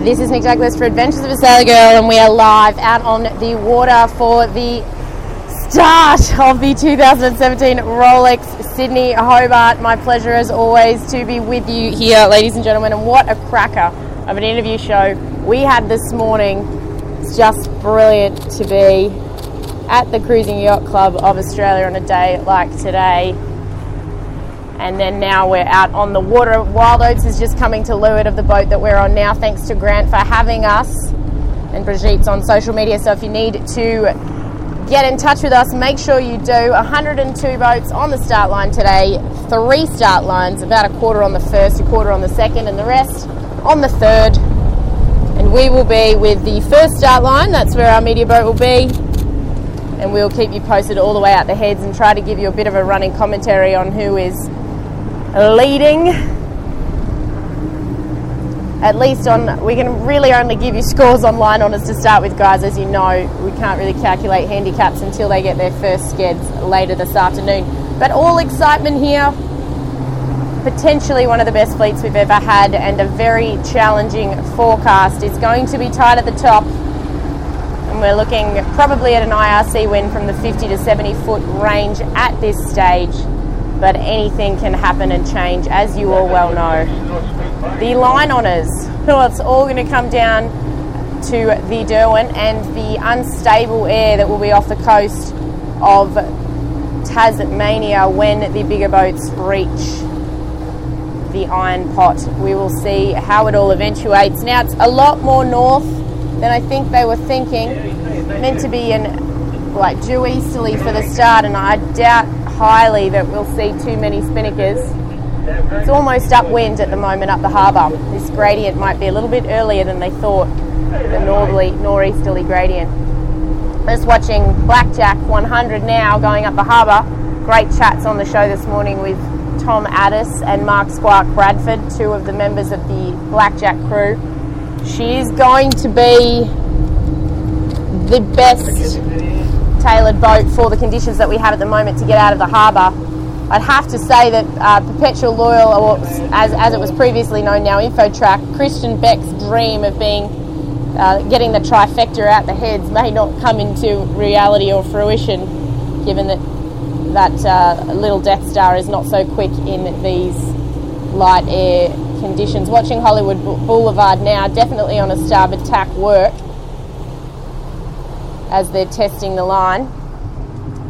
This is Nic Douglas for Adventures of a Sailor Girl, and we are live out on the water for the start of the 2017 Rolex Sydney Hobart. My pleasure, as always, to be with you here, ladies and gentlemen. And what a cracker of an interview show we had this morning. It's just brilliant to be at the Cruising Yacht Club of Australia on a day like today and then now we're out on the water. Wild Oats is just coming to leeward of the boat that we're on now. Thanks to Grant for having us and Brigitte's on social media. So if you need to get in touch with us, make sure you do. 102 boats on the start line today, three start lines, about a quarter on the first, a quarter on the second, and the rest on the third. And we will be with the first start line, that's where our media boat will be. And we'll keep you posted all the way out the heads and try to give you a bit of a running commentary on who is leading. At least on, we can really only give you scores online on line honours to start with, guys. As you know, we can't really calculate handicaps until they get their first skeds later this afternoon. But all excitement here. Potentially one of the best fleets we've ever had, and a very challenging forecast. It's going to be tight at the top, and we're looking probably at an IRC win from the 50 to 70 foot range at this stage but anything can happen and change, as you all well know. The line honours, well, it's all going to come down to the Derwent and the unstable air that will be off the coast of Tasmania when the bigger boats reach the Iron Pot. We will see how it all eventuates. Now, it's a lot more north than I think they were thinking. Meant to be in like due easterly for the start, and I doubt highly that we'll see too many spinnakers. It's almost upwind at the moment up the harbour. This gradient might be a little bit earlier than they thought, the northerly, northeasterly gradient. Just watching Blackjack 100 now going up the harbour. Great chats on the show this morning with Tom Addis and Mark Squark Bradford, two of the members of the Blackjack crew. She is going to be the best tailored boat for the conditions that we have at the moment to get out of the harbour. I'd have to say that uh, Perpetual Loyal, or as, as it was previously known now, InfoTrack, Christian Beck's dream of being uh, getting the trifecta out the heads may not come into reality or fruition, given that that uh, little Death Star is not so quick in these light air conditions. Watching Hollywood Boulevard now, definitely on a starboard tack work as they're testing the line.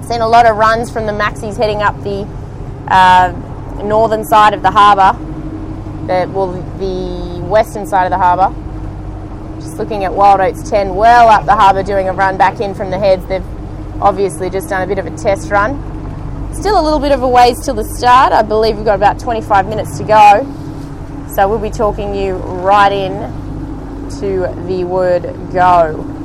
Seen a lot of runs from the Maxis heading up the uh, northern side of the harbour, well, the western side of the harbour. Just looking at Wild Oats 10, well up the harbour, doing a run back in from the heads. They've obviously just done a bit of a test run. Still a little bit of a ways till the start. I believe we've got about 25 minutes to go. So we'll be talking you right in to the word go.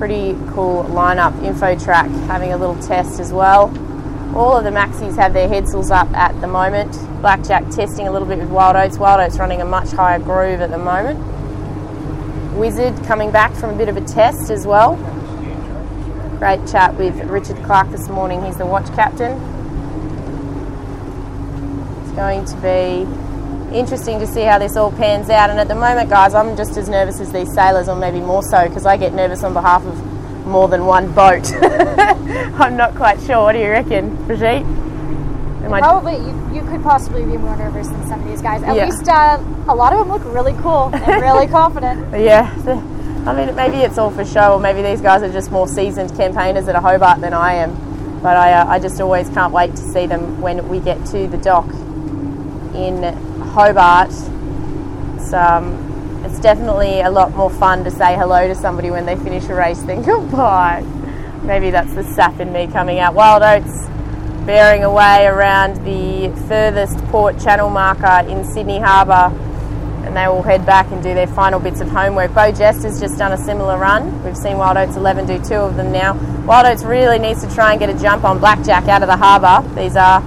Pretty cool lineup. InfoTrack having a little test as well. All of the Maxis have their headsails up at the moment. Blackjack testing a little bit with Wild Oats. Wild Oats running a much higher groove at the moment. Wizard coming back from a bit of a test as well. Great chat with Richard Clark this morning. He's the watch captain. It's going to be interesting to see how this all pans out. And at the moment, guys, I'm just as nervous as these sailors, or maybe more so, because I get nervous on behalf of more than one boat. I'm not quite sure. What do you reckon, Brigitte? Am Probably, you, you could possibly be more nervous than some of these guys. At yeah. least uh, a lot of them look really cool and really confident. Yeah. I mean, maybe it's all for show, or maybe these guys are just more seasoned campaigners at a Hobart than I am. But I, uh, I just always can't wait to see them when we get to the dock in Hobart, it's, um, it's definitely a lot more fun to say hello to somebody when they finish a race than goodbye. Maybe that's the sap in me coming out. Wild Oats bearing away around the furthest port channel marker in Sydney Harbour and they will head back and do their final bits of homework. Beau Geste's just done a similar run. We've seen Wild Oats 11 do two of them now. Wild Oats really needs to try and get a jump on Blackjack out of the harbour. These are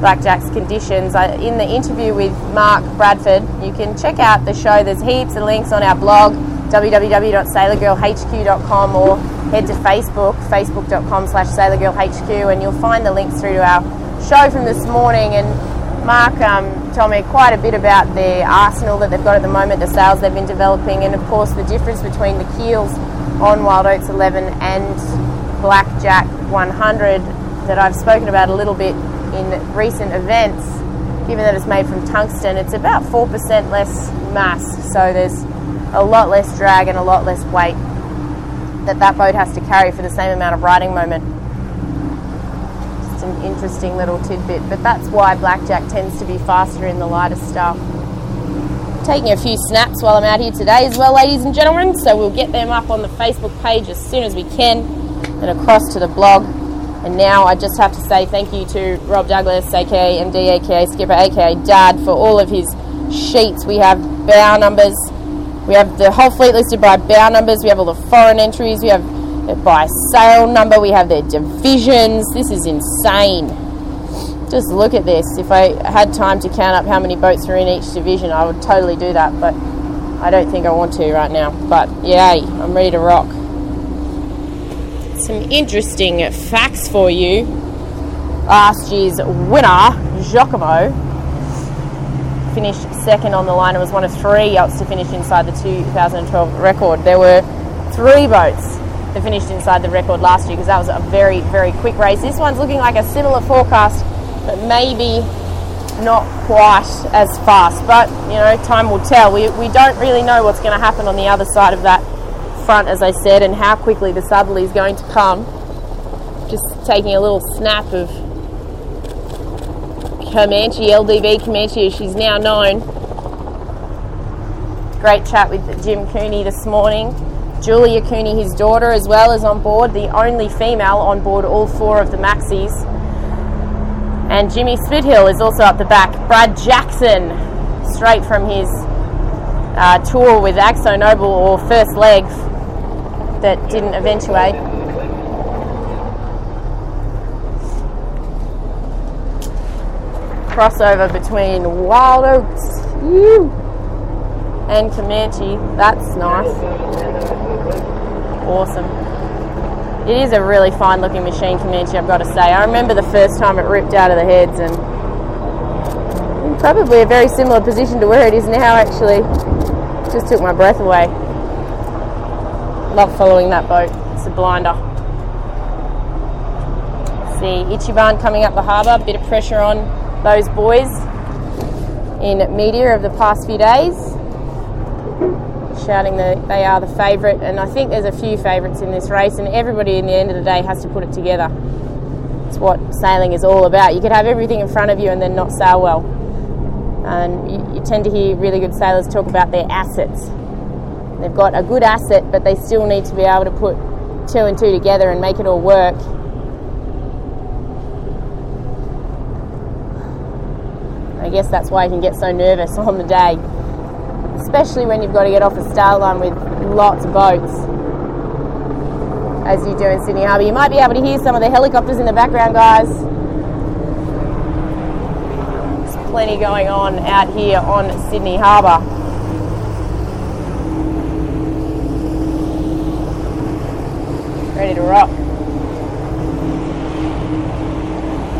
Blackjack's conditions. in the interview with Mark Bradford, you can check out the show. There's heaps of links on our blog, www.sailorgirlhq.com, or head to Facebook, facebook.com slash sailorgirlhq, and you'll find the links through to our show from this morning. And Mark um, told me quite a bit about the arsenal that they've got at the moment, the sails they've been developing, and of course the difference between the keels on Wild Oats 11 and Blackjack 100 that I've spoken about a little bit in recent events. Given that it's made from tungsten, it's about 4% less mass, so there's a lot less drag and a lot less weight that that boat has to carry for the same amount of righting moment. Just an interesting little tidbit, but that's why blackjack tends to be faster in the lighter stuff. Taking a few snaps while I'm out here today as well, ladies and gentlemen, so we'll get them up on the Facebook page as soon as we can and across to the blog. And now I just have to say thank you to Rob Douglas, aka MD, aka Skipper, aka Dad, for all of his sheets. We have bow numbers, we have the whole fleet listed by bow numbers. We have all the foreign entries. We have by sail number. We have their divisions. This is insane. Just look at this. If I had time to count up how many boats are in each division, I would totally do that. But I don't think I want to right now. But yay, I'm ready to rock. Some interesting facts for you. Last year's winner, Giacomo, finished second on the line and was one of three yachts to finish inside the 2012 record. There were three boats that finished inside the record last year because that was a very, very quick race. This one's looking like a similar forecast, but maybe not quite as fast. But, you know, time will tell. We, we don't really know what's going to happen on the other side of that front, as I said, and how quickly the southerly is going to come. Just taking a little snap of Comanche, LDV Comanche as she's now known. Great chat with Jim Cooney this morning. Julia Cooney, his daughter, as well, is on board, the only female on board all four of the Maxis. And Jimmy Spithill is also up the back. Brad Jackson, straight from his uh, tour with Akzo Nobel or first leg that didn't eventuate. crossover between Wild Oats and Comanche. That's nice. Awesome. It is a really fine looking machine, Comanche, I've got to say. I remember the first time it ripped out of the heads and probably a very similar position to where it is now, actually. Just took my breath away. Love following that boat. It's a blinder. See Ichiban coming up the harbour, a bit of pressure on those boys in media of the past few days, shouting that they are the favourite. And I think there's a few favourites in this race, and everybody in the end of the day has to put it together. It's what sailing is all about. You could have everything in front of you and then not sail well. And you, you tend to hear really good sailors talk about their assets. They've got a good asset, but they still need to be able to put two and two together and make it all work I guess that's why you can get so nervous on the day, especially when you've got to get off a star line with lots of boats, as you do in Sydney Harbour. You might be able to hear some of the helicopters in the background, guys. There's plenty going on out here on Sydney Harbour. Ready to rock.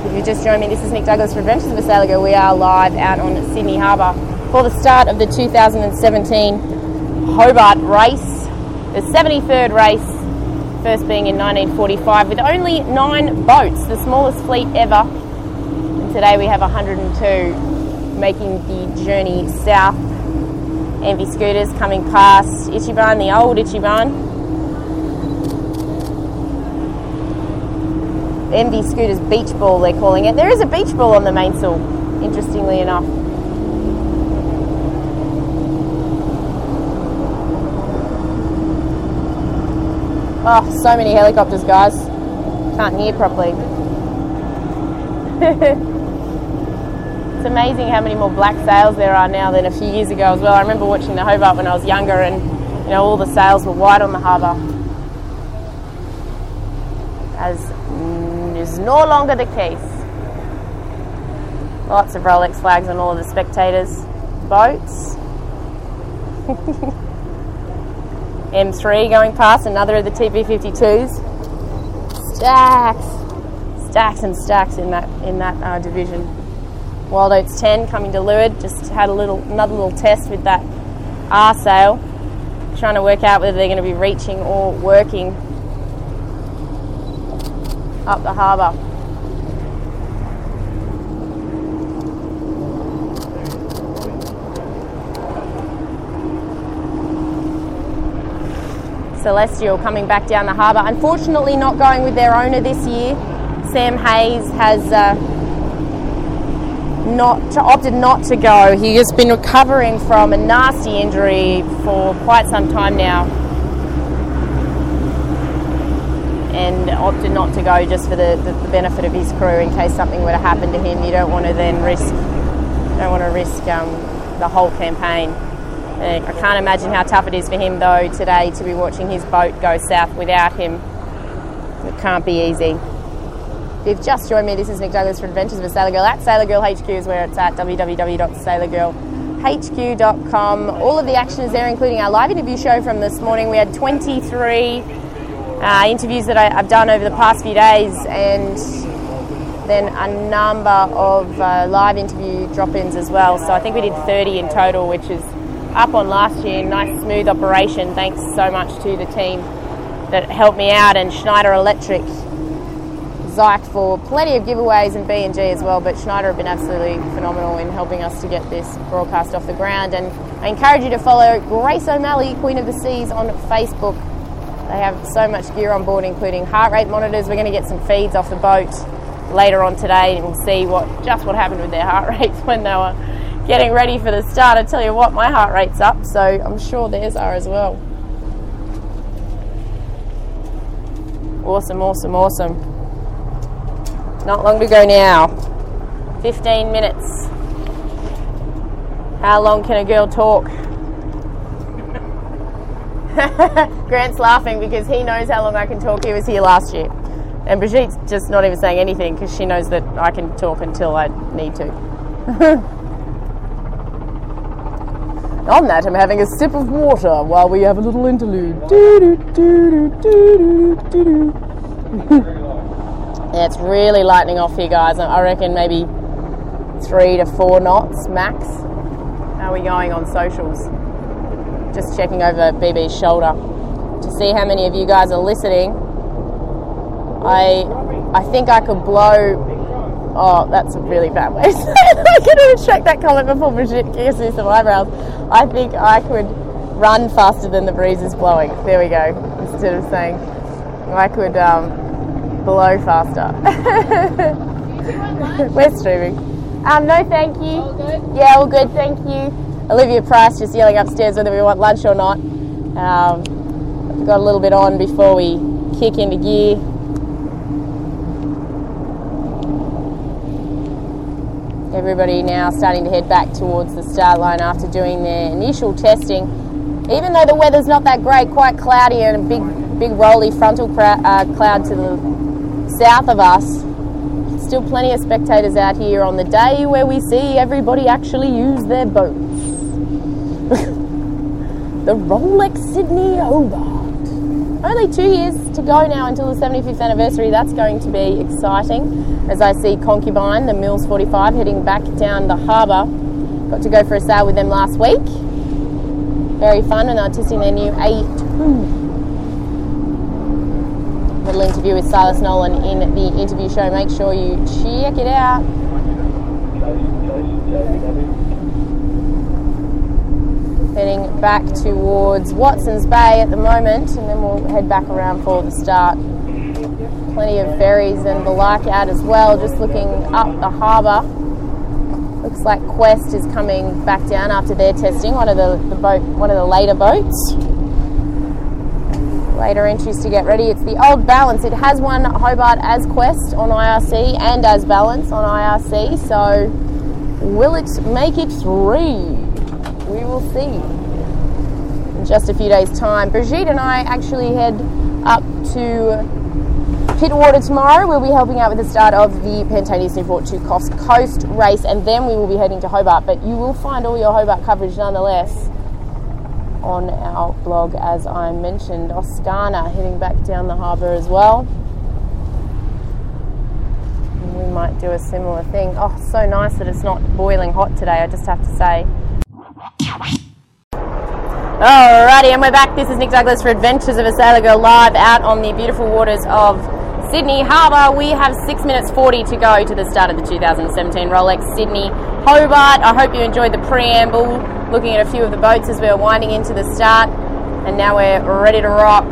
If you just joined me, this is Nic Douglas for Adventures of a Sailor Girl. We are live out on Sydney Harbour for the start of the 2017 Hobart race, the 73rd race, first being in 1945, with only nine boats, the smallest fleet ever. And today we have 102 making the journey south. Envy scooters coming past Ichiban, the old Ichiban, Envy Scooters beach ball, they're calling it. There is a beach ball on the mainsail, interestingly enough. Oh, so many helicopters, guys. Can't hear properly. it's amazing how many more black sails there are now than a few years ago as well. I remember watching the Hobart when I was younger and you know all the sails were white on the harbour. As is no longer the case. Lots of Rolex flags on all of the spectators' boats. M3 going past, another of the TP52s. Stacks, stacks and stacks in that in that uh, division. Wild Oats 10 coming to leeward. Just had a little another little test with that R sail, trying to work out whether they're going to be reaching or working up the harbour. Celestial coming back down the harbour. Unfortunately, not going with their owner this year. Sam Haynes has uh, not opted not to go. He has been recovering from a nasty injury for quite some time now, and opted not to go just for the, the, the benefit of his crew in case something were to happen to him. You don't want to then risk don't want to risk um, the whole campaign. I can't imagine how tough it is for him, though, today to be watching his boat go south without him. It can't be easy. If you've just joined me, this is Nic Douglas for Adventures of a Sailor Girl at Sailor Girl HQ is where it's at www.sailorgirlhq.com. All of the action is there, including our live interview show from this morning. We had 23 uh, interviews that I, have done over the past few days, and then a number of uh, live interview drop ins as well. So I think we did 30 in total, which is up on last year. Nice smooth operation. Thanks so much to the team that helped me out and Schneider Electric. Zyke for plenty of giveaways and B&G as well, but Schneider have been absolutely phenomenal in helping us to get this broadcast off the ground. And I encourage you to follow Grace O'Malley, Queen of the Seas, on Facebook. They have so much gear on board, including heart rate monitors. We're going to get some feeds off the boat later on today, and we'll see what just what happened with their heart rates when they were getting ready for the start. I tell you what, my heart rate's up, so I'm sure theirs are as well. Awesome, awesome, awesome. Not long to go now. 15 minutes. How long can a girl talk? Grant's laughing because he knows how long I can talk. He was here last year. And Brigitte's just not even saying anything because she knows that I can talk until I need to. On that, I'm having a sip of water while we have a little interlude. yeah, it's really lightening off here, guys. I reckon maybe three to four knots max. How are we going on socials? Just checking over BB's shoulder to see how many of you guys are listening. I I think I could blow Oh, that's a really bad way. I could have checked that comment before Brigitte gives me some eyebrows. I think I could run faster than the breeze is blowing. There we go. Instead of saying I could um, blow faster. We're streaming. Um, no, thank you. All? Yeah, all good. Thank you. Olivia Price just yelling upstairs whether we want lunch or not. Um, got a little bit on before we kick into gear. everybody now starting to head back towards the start line after doing their initial testing. Even though the weather's not that great, quite cloudy and a big, big rolly frontal uh, cloud to the south of us, still plenty of spectators out here on the day where we see everybody actually use their boats. The Rolex Sydney Hobart. Only two years to go now until the 75th anniversary. That's going to be exciting as I see Concubine, the Mills 45, heading back down the harbour. Got to go for a sail with them last week. Very fun, and they're testing their new A2. Little interview with Silas Nolan in the interview show. Make sure you check it out. Heading back towards Watson's Bay at the moment, and then we'll head back around for the start. Plenty of ferries and the like out as well, just looking up the harbour. Looks like Quest is coming back down after their testing, one of the, the boat one of the later boats. Later entries to get ready. It's the old balance. It has won Hobart as Quest on IRC and as balance on IRC, so will it make it three? We will see in just a few days' time. Brigitte and I actually head up to Pittwater tomorrow. We'll be helping out with the start of the Pantaenius Newport to Coffs Coast race, and then we will be heading to Hobart. But you will find all your Hobart coverage nonetheless on our blog, as I mentioned. Oskana heading back down the harbour as well. we might do a similar thing. Oh, so nice that it's not boiling hot today, I just have to say. Alrighty, and we're back. This is Nic Douglas for Adventures of a Sailor Girl live out on the beautiful waters of Sydney Harbour. We have 6 minutes 40 to go to the start of the 2017 Rolex Sydney Hobart. I hope you enjoyed the preamble, looking at a few of the boats as we are winding into the start, and now we're ready to rock.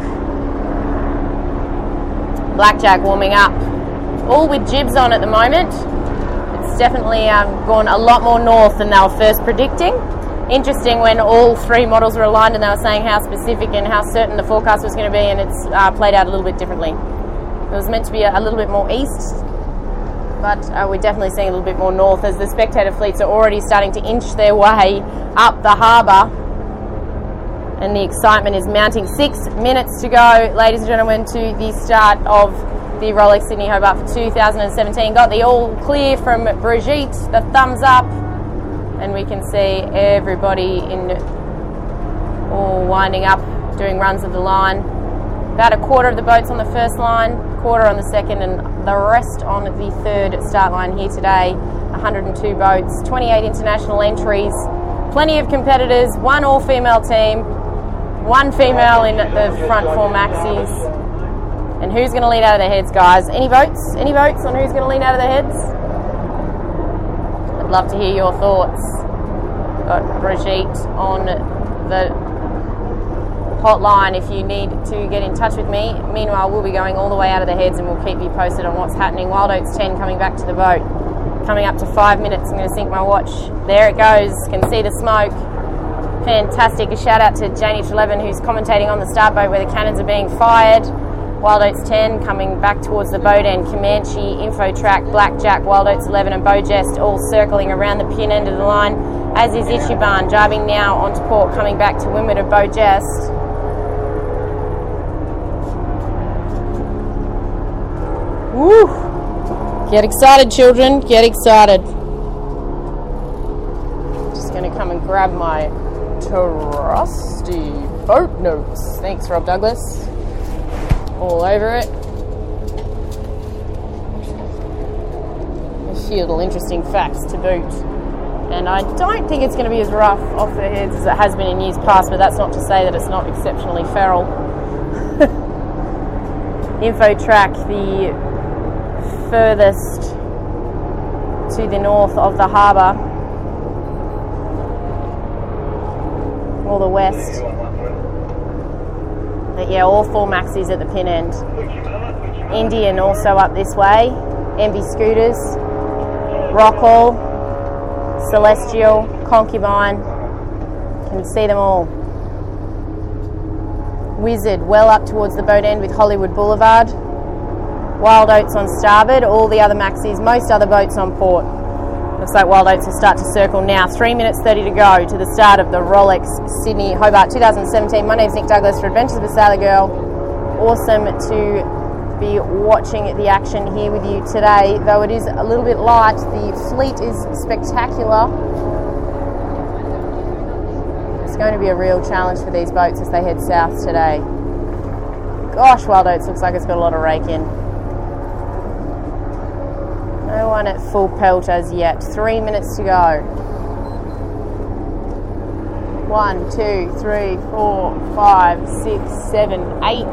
Blackjack warming up, all with jibs on at the moment. It's definitely um, gone a lot more north than they were first predicting interesting when all three models were aligned and they were saying how specific and how certain the forecast was going to be, and it's uh, played out a little bit differently. It was meant to be a, a little bit more east, but uh, we're definitely seeing a little bit more north as the spectator fleets are already starting to inch their way up the harbour. And the excitement is mounting. Six minutes to go, ladies and gentlemen, to the start of the Rolex Sydney Hobart for 2017. Got the all clear from Brigitte, the thumbs up and we can see everybody in all winding up doing runs of the line. About a quarter of the boats on the first line, quarter on the second, and the rest on the third start line here today. 102 boats, 28 international entries, plenty of competitors, one all female team, one female in the front four maxis. And who's going to lead out of their heads, guys? Any votes? Any votes on who's going to lead out of their heads? Love to hear your thoughts. Got Brigitte on the hotline if you need to get in touch with me. Meanwhile, we'll be going all the way out of the heads and we'll keep you posted on what's happening. Wild Oats 10 coming back to the boat. Coming up to five minutes. I'm going to sync my watch. There it goes. Can see the smoke. Fantastic. A shout out to Janie Trelevan who's commentating on the start boat where the cannons are being fired. Wild Oats 10 coming back towards the boat end, Comanche, Info Track, Blackjack, Wild Oats 11 and Beau Geste all circling around the pin end of the line, as is Ichiban, driving now onto port, coming back to windward of Beau Geste. Woo! Get excited, children, get excited. Just going to come and grab my trusty boat notes. Thanks, Rob Douglas all over it. A few little interesting facts to boot. And I don't think it's going to be as rough off the heads as it has been in years past, but that's not to say that it's not exceptionally feral. Info track, the furthest to the north of the harbour, or the west. But yeah, all four maxis at the pin end. Indian also up this way. Envy Scooters, Rockall, Celestial, Concubine. Can see them all. Wizard well up towards the boat end with Hollywood Boulevard. Wild Oats on starboard, all the other maxis, most other boats on port. Looks like Wild Oats will start to circle now. Three minutes 30 to go to the start of the Rolex Sydney Hobart 2017. My name's Nic Douglas for Adventures of a Sailor Girl. Awesome to be watching the action here with you today, though it is a little bit light. The fleet is spectacular. It's going to be a real challenge for these boats as they head south today. Gosh, Wild Oats looks like it's got a lot of rake in. One at full pelt as yet. Three minutes to go. One, two, three, four, five, six, seven, eight,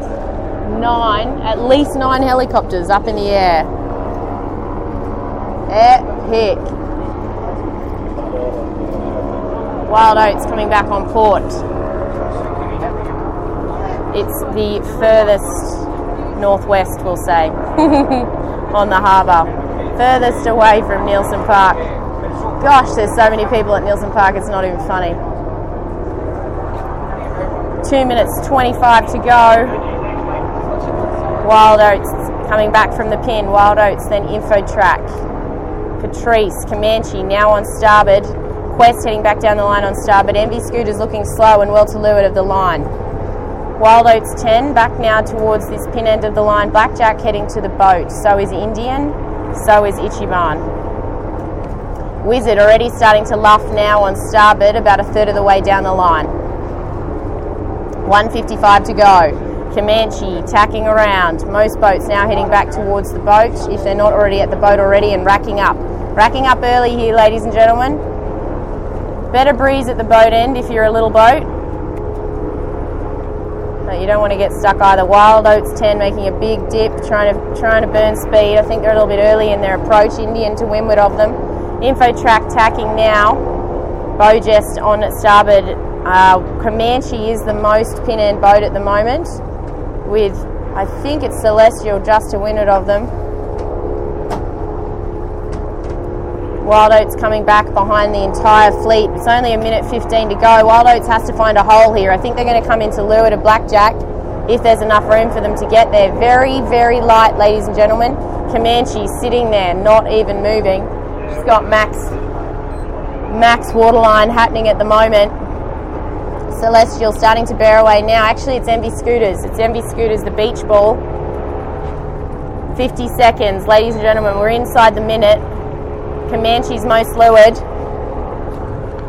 nine. At least nine helicopters up in the air. Epic. Wild Oats coming back on port. It's the furthest northwest, we'll say, on the harbour furthest away from Nielsen Park. Gosh, there's so many people at Nielsen Park, it's not even funny. Two minutes 25 to go. Wild Oats coming back from the pin. Wild Oats, then Info Track. Patrice, Comanche now on starboard. Quest heading back down the line on starboard. Envy Scooters looking slow and well to leeward of the line. Wild Oats 10 back now towards this pin end of the line. Blackjack heading to the boat. So is Indian. So is Ichiban. Wizard already starting to luff now on starboard, about a third of the way down the line. 155 to go. Comanche tacking around. Most boats now heading back towards the boat if they're not already at the boat already and racking up. Racking up early here, ladies and gentlemen. Better breeze at the boat end if you're a little boat. You don't want to get stuck either. Wild Oats 10 making a big dip, trying to trying to burn speed. I think they're a little bit early in their approach. Indian to windward of them. Infotrack tacking now. Beau Geste on starboard. Uh, Comanche is the most pin end boat at the moment, with I think it's Celestial just to windward of them. Wild Oats coming back behind the entire fleet. It's only a minute 15 to go. Wild Oats has to find a hole here. I think they're going to come into leeward of Blackjack if there's enough room for them to get there. Very, very light, ladies and gentlemen. Comanche sitting there, not even moving. She's got max, max waterline happening at the moment. Celestial starting to bear away now. Actually, it's Envy Scooters. It's Envy Scooters, the beach ball. 50 seconds, ladies and gentlemen. We're inside the minute. Comanche's most leeward.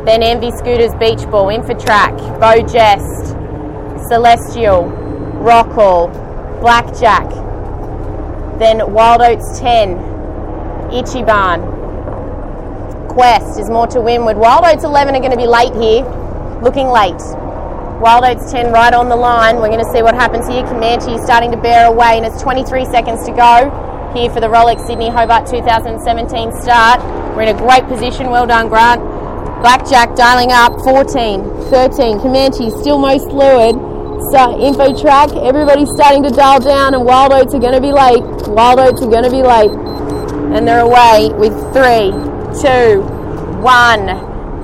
Then Envy Scooters Beach Ball, Infotrack, Beau Geste, Celestial, Rockall, Blackjack. Then Wild Oats 10, Ichiban. Quest is more to windward. Wild Oats 11 are going to be late here, looking late. Wild Oats 10 right on the line. We're going to see what happens here. Comanche is starting to bear away, and it's 23 seconds to go here for the Rolex Sydney Hobart 2017 start. We're in a great position. Well done, Grant. Blackjack dialing up 14, 13. Comanche still most fluid. So info track, everybody's starting to dial down, and Wild Oats are going to be late. Wild Oats are going to be late, and they're away with three, two, one,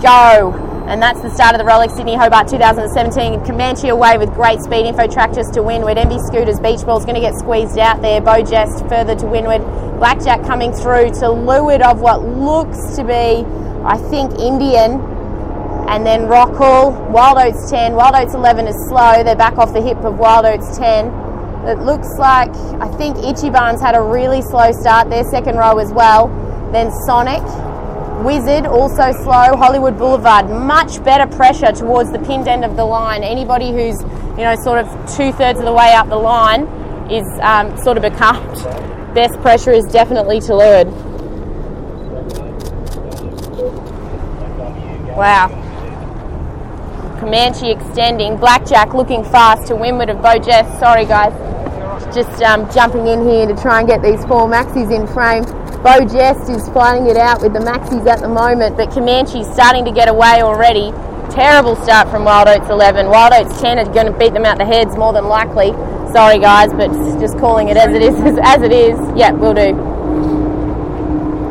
go. And that's the start of the Rolex Sydney Hobart 2017. Comanche away with great speed. Info tractors to windward. Envy Scooters Beach Ball's going to get squeezed out there. Beau Geste further to windward. Blackjack coming through to leeward of what looks to be, I think, Indian. And then Rockall, Wild Oats 10. Wild Oats 11 is slow. They're back off the hip of Wild Oats 10. It looks like, I think Ichiban's had a really slow start. Their second row as well. Then Sonic Wizard, also slow. Hollywood Boulevard, much better pressure towards the pinned end of the line. Anybody who's, you know, sort of two thirds of the way up the line is um, sort of becalmed. Best pressure is definitely to leeward. Wow. Comanche extending. Blackjack looking fast to windward of Beau Geste. Sorry, guys. Just um, jumping in here to try and get these four maxis in frame. Beau Geste is flying it out with the maxis at the moment, but Comanche's starting to get away already. Terrible start from Wild Oats 11. Wild Oats 10 are going to beat them out the heads more than likely. Sorry, guys, but just calling it as it is. As it is. Yeah, we'll do.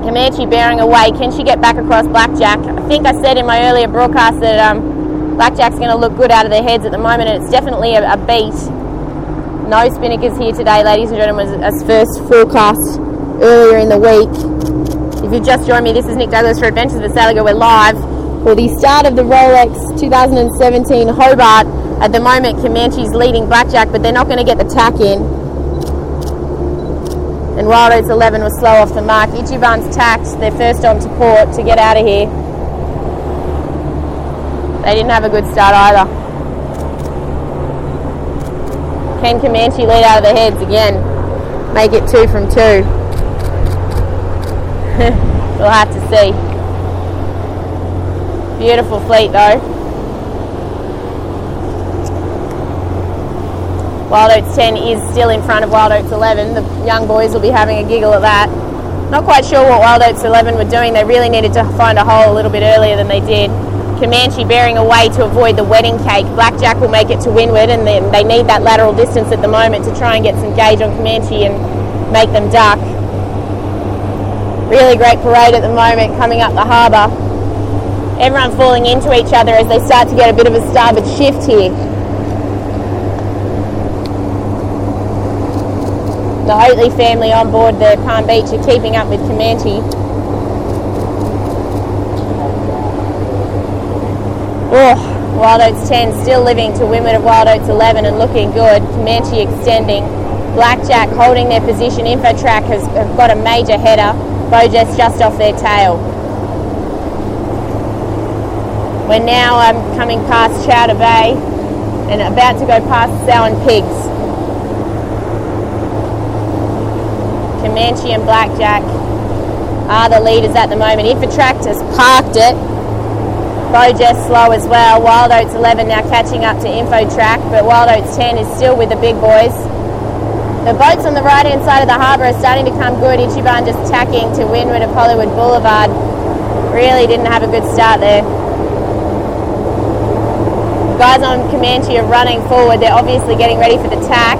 Comanche bearing away. Can she get back across Blackjack? I think I said in my earlier broadcast that um, Blackjack's going to look good out of their heads at the moment, and it's definitely a, a beat. No spinnakers here today, ladies and gentlemen, as first forecast earlier in the week. If you've just joined me, this is Nic Douglas for Adventures with Sailor Girl. We're live for the start of the Rolex 2017 Hobart. At the moment, Comanche's leading Blackjack, but they're not going to get the tack in. And Wild Oats 11 was slow off the mark. Ichiban's tacked. They're first on to port to get out of here. They didn't have a good start either. Can Comanche lead out of the heads again? Make it two from two. we'll have to see. Beautiful fleet though. Wild Oats 10 is still in front of Wild Oats 11. The young boys will be having a giggle at that. Not quite sure what Wild Oats 11 were doing. They really needed to find a hole a little bit earlier than they did. Comanche bearing away to avoid the wedding cake. Blackjack will make it to windward and then they need that lateral distance at the moment to try and get some gauge on Comanche and make them duck. Really great parade at the moment coming up the harbour. Everyone falling into each other as they start to get a bit of a starboard shift here. The Oatley family on board the Palm Beach are keeping up with Comanche. Oh, Wild Oats 10 still living to women of Wild Oats 11 and looking good. Comanche extending. Blackjack holding their position. Infotrack has, has got a major header. Beau Geste just off their tail. We're now um, coming past Chowder Bay and about to go past Sow Pigs. Comanche and Blackjack are the leaders at the moment. Infotrack has parked it Beau Geste slow as well. Wild Oats 11 now catching up to Info Track, but Wild Oats 10 is still with the big boys. The boats on the right hand side of the harbour are starting to come good. Ichiban just tacking to windward of Hollywood Boulevard. Really didn't have a good start there. Guys on Comanche are running forward. They're obviously getting ready for the tack.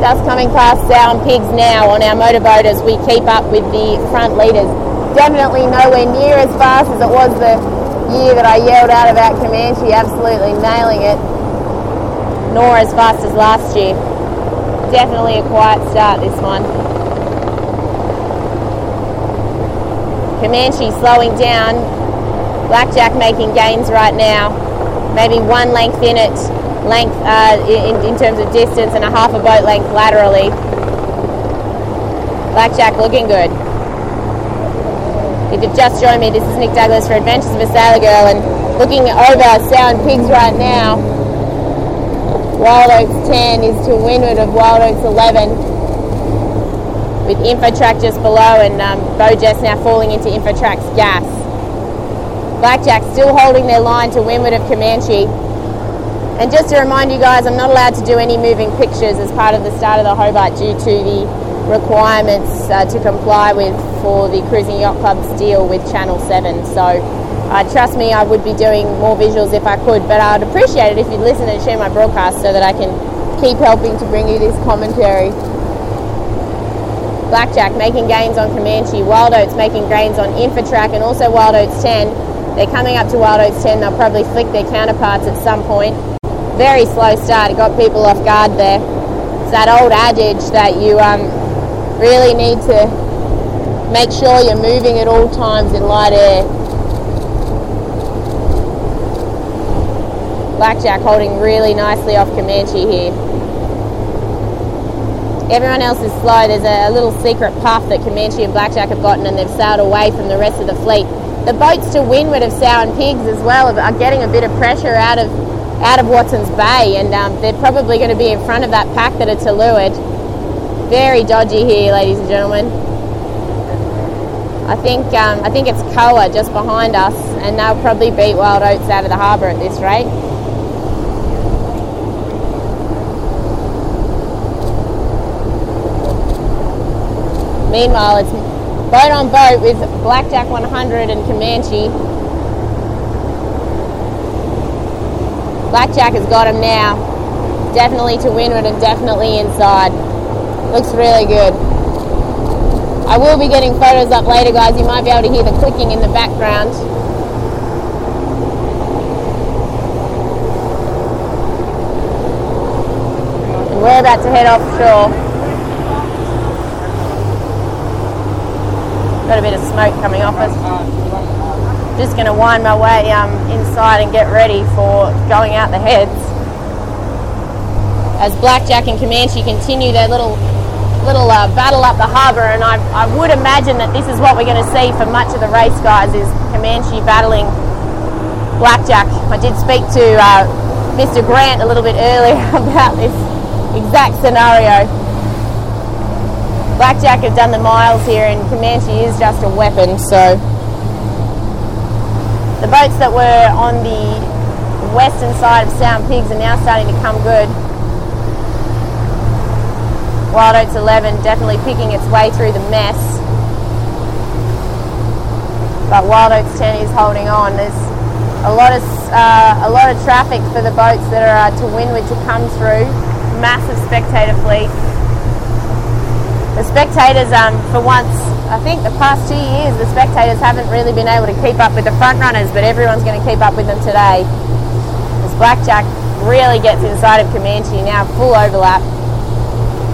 Just coming past Sow and Pigs now on our motorboat as we keep up with the front leaders. Definitely nowhere near as fast as it was the year that I yelled out about Comanche, absolutely nailing it nor as fast as last year. Definitely a quiet start this one. Comanche slowing down. Blackjack making gains right now. Maybe one length in it, length uh, in, in terms of distance, and a half a boat length laterally. Blackjack looking good. If you've just joined me, this is Nic Douglas for Adventures of a Sailor Girl, and looking over Sow and Pigs right now. Wild Oats 10 is to windward of Wild Oats 11 with Infotrack just below and um, Beau Geste now falling into Infotrack's gas. Blackjack still holding their line to windward of Comanche. And just to remind you guys, I'm not allowed to do any moving pictures as part of the start of the Hobart due to the requirements uh, to comply with for the Cruising Yacht Club's deal with Channel 7. So uh, trust me, I would be doing more visuals if I could, but I'd appreciate it if you'd listen and share my broadcast so that I can keep helping to bring you this commentary. Blackjack making gains on Comanche, Wild Oats making gains on Infotrack and also Wild Oats 10. They're coming up to Wild Oats 10, they'll probably flick their counterparts at some point. Very slow start, it got people off guard there. It's that old adage that you um, really need to make sure you're moving at all times in light air Blackjack holding really nicely off Comanche here. Everyone else is slow. There's a, little secret puff that Comanche and Blackjack have gotten and they've sailed away from the rest of the fleet. The boats to windward of Sow and Pigs as well are getting a bit of pressure out of out of Watson's Bay and um, they're probably going to be in front of that pack that are to leeward. Very dodgy here, ladies and gentlemen. I think um, I think it's Koa just behind us, and they'll probably beat Wild Oats out of the harbour at this rate. Meanwhile, it's boat on boat with Blackjack 100 and Comanche. Blackjack has got him now. Definitely to windward and definitely inside. Looks really good. I will be getting photos up later, guys. You might be able to hear the clicking in the background. And we're about to head offshore. Got a bit of smoke coming off us. Just going to wind my way um, inside and get ready for going out the heads. As Blackjack and Comanche continue their little little uh, battle up the harbour, and I, I would imagine that this is what we're going to see for much of the race, guys, is Comanche battling Blackjack. I did speak to uh, Mr. Grant a little bit earlier about this exact scenario. Blackjack have done the miles here, and Comanche is just a weapon. So the boats that were on the western side of Sow and Pigs are now starting to come good. Wild Oats 11 definitely picking its way through the mess. But Wild Oats 10 is holding on. There's a lot of uh, a lot of traffic for the boats that are uh, to windward to come through. Massive spectator fleet the spectators, um, for once, I think the past two years, the spectators haven't really been able to keep up with the front runners, but everyone's going to keep up with them today. As Blackjack really gets inside of Comanche now, full overlap.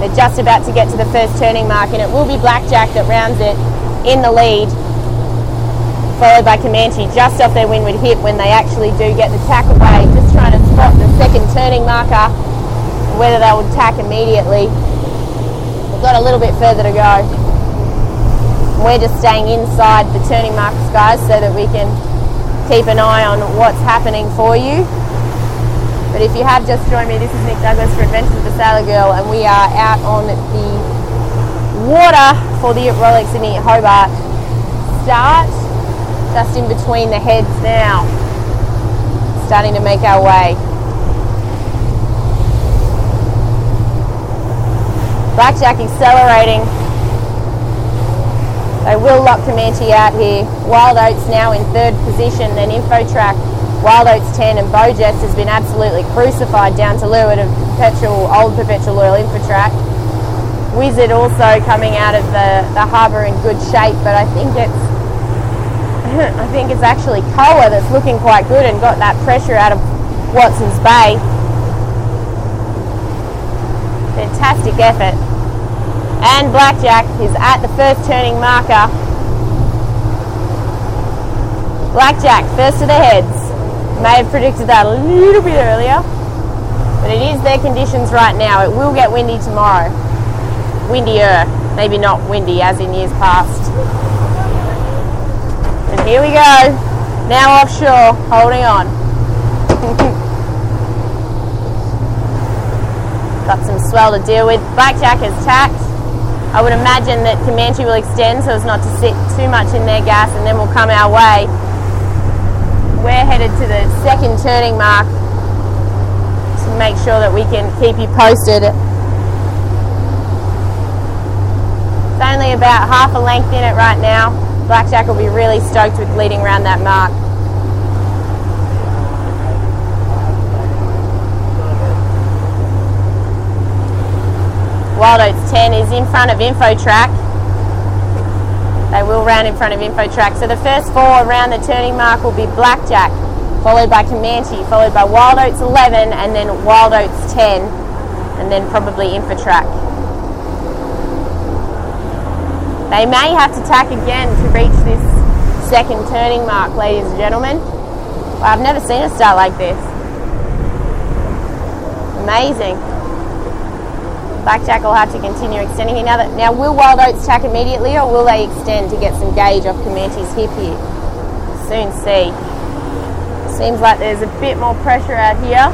They're just about to get to the first turning mark, and it will be Blackjack that rounds it in the lead, followed by Comanche just off their windward hip when they actually do get the tack away, just trying to spot the second turning marker, whether they will tack immediately We've got a little bit further to go. We're just staying inside the turning marks, guys, so that we can keep an eye on what's happening for you. But if you have just joined me, this is Nic Douglas for Adventures of a Sailor Girl, and we are out on the water for the Rolex Sydney Hobart start, just in between the heads now. Starting to make our way. Blackjack accelerating. They will lock Comanche out here. Wild Oats now in third position, then Infotrack Wild Oats 10 and Beau Geste has been absolutely crucified down to leeward of perpetual, old Perpetual Loyal Infotrack. Wizard also coming out of the, the harbour in good shape, but I think it's I think it's actually Koa that's looking quite good and got that pressure out of Watson's Bay. Fantastic effort. And Blackjack is at the first turning marker. Blackjack, first to the heads. May have predicted that a little bit earlier, but it is their conditions right now. It will get windy tomorrow. Windier, maybe not windy as in years past. And here we go, now offshore, holding on. Got some swell to deal with. Blackjack has tacked. I would imagine that Comanche will extend so as not to sit too much in their gas and then we'll come our way we're headed to the second turning mark to make sure that we can keep you posted. It's only about half a length in it right now. Blackjack will be really stoked with leading around that mark. Wild Oats 10 is in front of Infotrack. They will round in front of Infotrack. So the first four around the turning mark will be Blackjack, followed by Comanche, followed by Wild Oats 11, and then Wild Oats 10, and then probably Infotrack. They may have to tack again to reach this second turning mark, ladies and gentlemen. Well, I've never seen a start like this. Amazing. Blackjack will have to continue extending. Now, that, now will Wild Oats tack immediately or will they extend to get some gauge off Comanche's hip here? Soon see. Seems like there's a bit more pressure out here.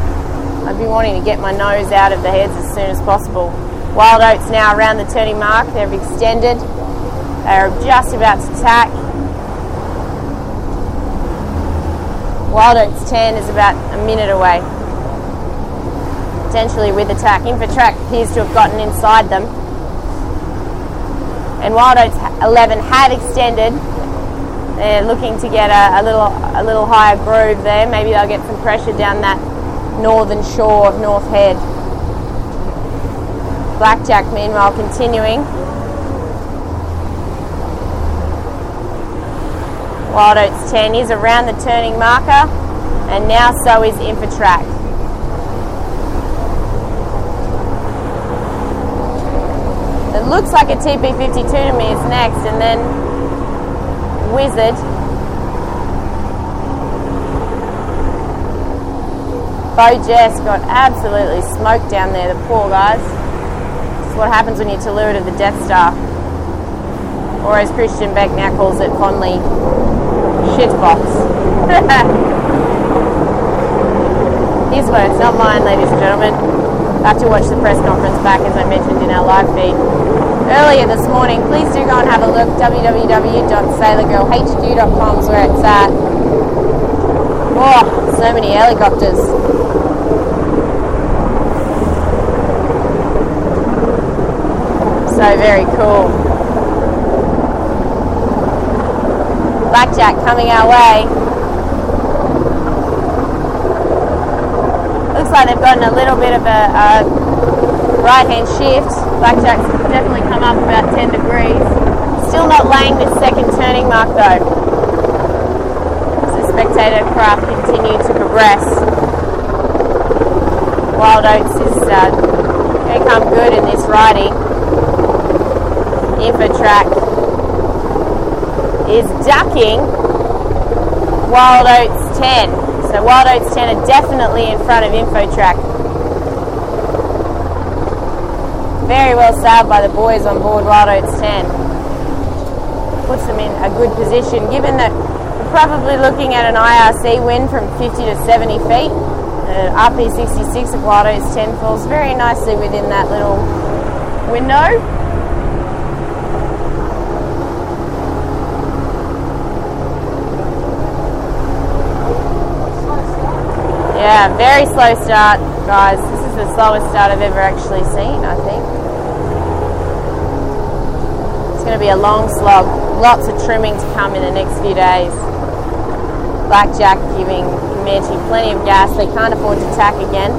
I'd be wanting to get my nose out of the heads as soon as possible. Wild Oats now around the turning mark. They've extended. They are just about to tack. Wild Oats 10 is about a minute away potentially with attack. Infotrack appears to have gotten inside them. And Wild Oats 11 have extended. They're looking to get a, a, little a little higher groove there. Maybe they'll get some pressure down that northern shore of North Head. Blackjack, meanwhile, continuing. Wild Oats 10 is around the turning marker, and now so is Infotrack. Looks like a TP52 to me is next, and then Wizard. Beau Geste got absolutely smoked down there, the poor guys. What happens when you're to leeward of the Death Star. Or as Christian Beck now calls it fondly, shitbox. His words, not mine, ladies and gentlemen I have to watch the press conference back as I mentioned in our live feed earlier this morning. Please do go and have a look. www.sailorgirlhq.com is where it's at. Oh, so many helicopters. So very cool. Blackjack coming our way. looks like they've gotten a little bit of a, a right hand shift. Blackjack's definitely come up about 10 degrees. Still not laying this second turning mark though. As the spectator craft continue to progress. Wild Oats is uh, come good in this riding. Infotrack is ducking Wild Oats 10. So Wild Oats 10 are definitely in front of Infotrack. Very well sailed by the boys on board Wild Oats 10. Puts them in a good position given that we're probably looking at an IRC wind from 50 to 70 feet The RP66 of Wild Oats 10 falls very nicely within that little window. Yeah, very slow start, guys. This is the slowest start I've ever actually seen, I think. It's going to be a long slog. Lots of trimming to come in the next few days. Blackjack giving Comanche plenty of gas. They can't afford to tack again.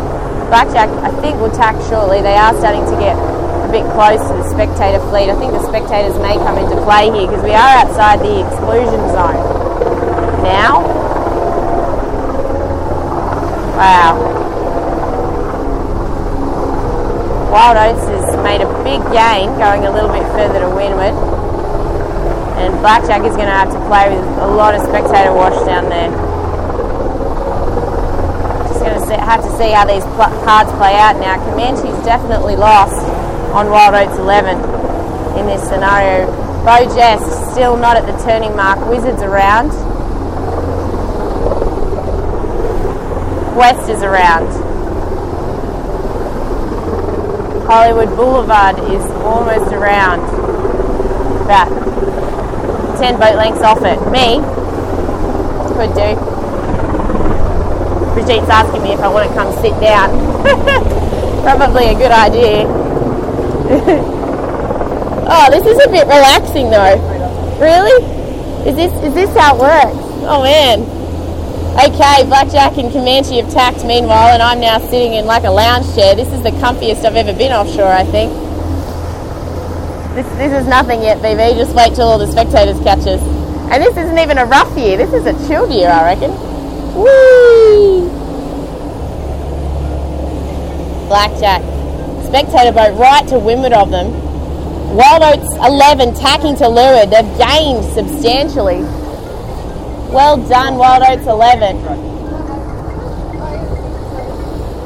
Blackjack, I think, will tack shortly. They are starting to get a bit close to the spectator fleet. I think the spectators may come into play here because we are outside the exclusion zone. Now, Wow. Wild Oats has made a big gain going a little bit further to windward. And Blackjack is going to have to play with a lot of spectator wash down there. Just going to have to see how these cards play out now. Comanche's definitely lost on Wild Oats 11 in this scenario. Beau still not at the turning mark. Wizards around. West is around. Hollywood Boulevard is almost around. About 10 boat lengths off it. Me, could do. Brigitte's asking me if I want to come sit down. Probably a good idea. oh, this is a bit relaxing though. Really? Is this is this how it works? Oh man. Okay, Blackjack and Comanche have tacked meanwhile, and I'm now sitting in like a lounge chair. This is the comfiest I've ever been offshore, I think. This, this is nothing yet, BB. Just wait till all the spectators catch us. And this isn't even a rough year. This is a chilled year, I reckon. Whee! Blackjack. Spectator boat right to windward of them. Wild Oats 11 tacking to leeward. They've gained substantially. Well done, Wild Oats 11.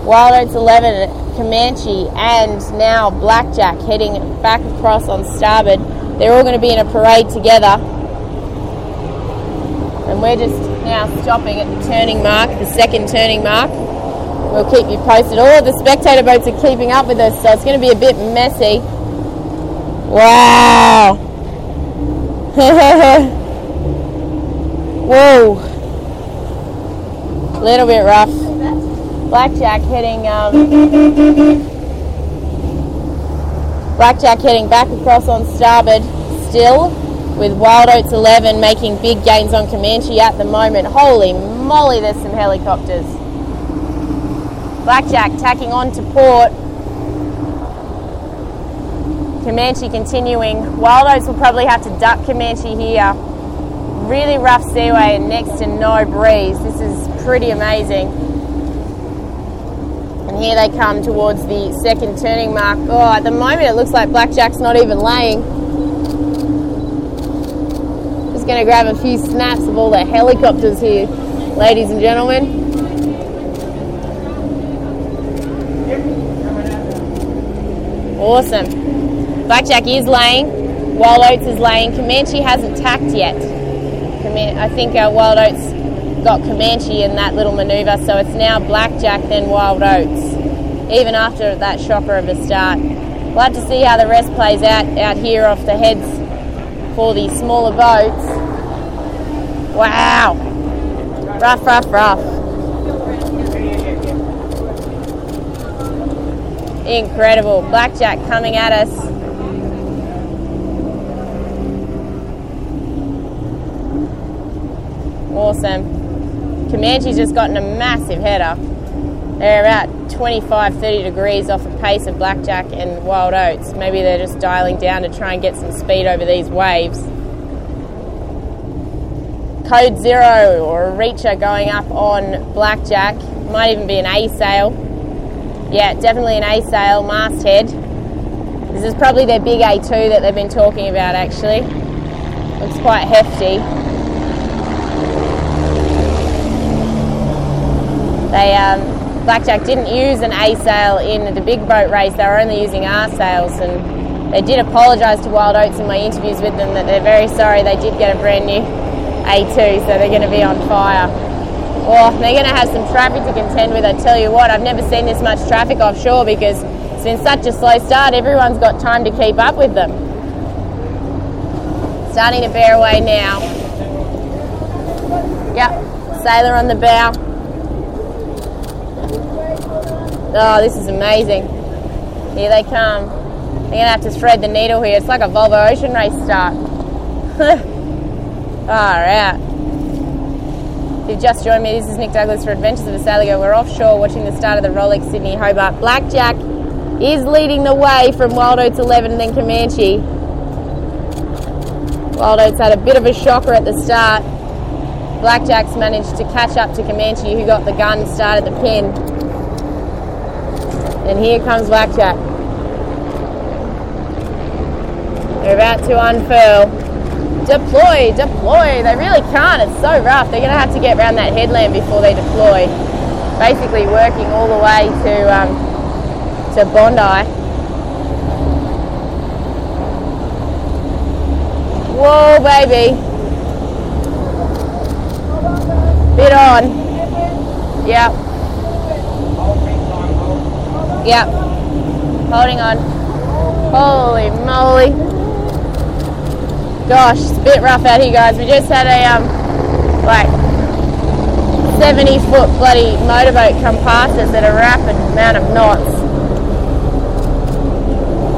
Wild Oats 11, Comanche, and now Blackjack heading back across on starboard. They're all going to be in a parade together. And we're just now stopping at the turning mark, the second turning mark. We'll keep you posted. All the spectator boats are keeping up with us, so it's going to be a bit messy. Wow! Whoa. a Little bit rough. Blackjack hitting um, Blackjack heading back across on starboard still with Wild Oats 11 making big gains on Comanche at the moment. Holy moly, there's some helicopters. Blackjack tacking on to port. Comanche continuing. Wild Oats will probably have to duck Comanche here really rough seaway and next to no breeze. This is pretty amazing. And here they come towards the second turning mark. Oh, at the moment it looks like Blackjack's not even laying. Just going to grab a few snaps of all the helicopters here, ladies and gentlemen. Awesome. Blackjack is laying. Wild Oats is laying. Comanche hasn't tacked yet. I think our Wild Oats got Comanche in that little manoeuvre, so it's now Blackjack then Wild Oats, even after that shocker of a start. We'll have to see how the rest plays out out here off the heads for the smaller boats. Wow! Rough, rough, rough. Incredible. Blackjack coming at us. Awesome. Comanche's just gotten a massive header. They're about 25, 30 degrees off the pace of Blackjack and Wild Oats. Maybe they're just dialing down to try and get some speed over these waves. Code Zero or a Reacher going up on Blackjack. Might even be an A sail. Yeah, definitely an A sail, masthead. This is probably their big A2 that they've been talking about actually. Looks quite hefty. They um, Blackjack didn't use an A sail in the big boat race. They were only using R sails, and they did apologise to Wild Oats in my interviews with them that they're very sorry they did get a brand new A2, so they're going to be on fire. Well, they're going to have some traffic to contend with. I tell you what, I've never seen this much traffic offshore because it's been such a slow start. Everyone's got time to keep up with them. Starting to bear away now. Yep, sailor on the bow. Oh, this is amazing. Here they come. They're to have to thread the needle here. It's like a Volvo Ocean Race start. Alright. If you've just joined me, this is Nic Douglas for Adventures of a Sailor Girl. We're offshore watching the start of the Rolex Sydney Hobart. Blackjack is leading the way from Wild Oats 11 and then Comanche. Wild Oats had a bit of a shocker at the start. Blackjack's managed to catch up to Comanche, who got the gun, started the pin. And here comes Blackjack. They're about to unfurl. Deploy, deploy. They really can't. It's so rough. They're going to have to get around that headland before they deploy. Basically working all the way to um, to Bondi. Whoa, baby. Bit on. Yep. Yep. Holding on. Holy moly. Gosh, it's a bit rough out here, guys. We just had a um, like 70 foot bloody motorboat come past us at a rapid amount of knots.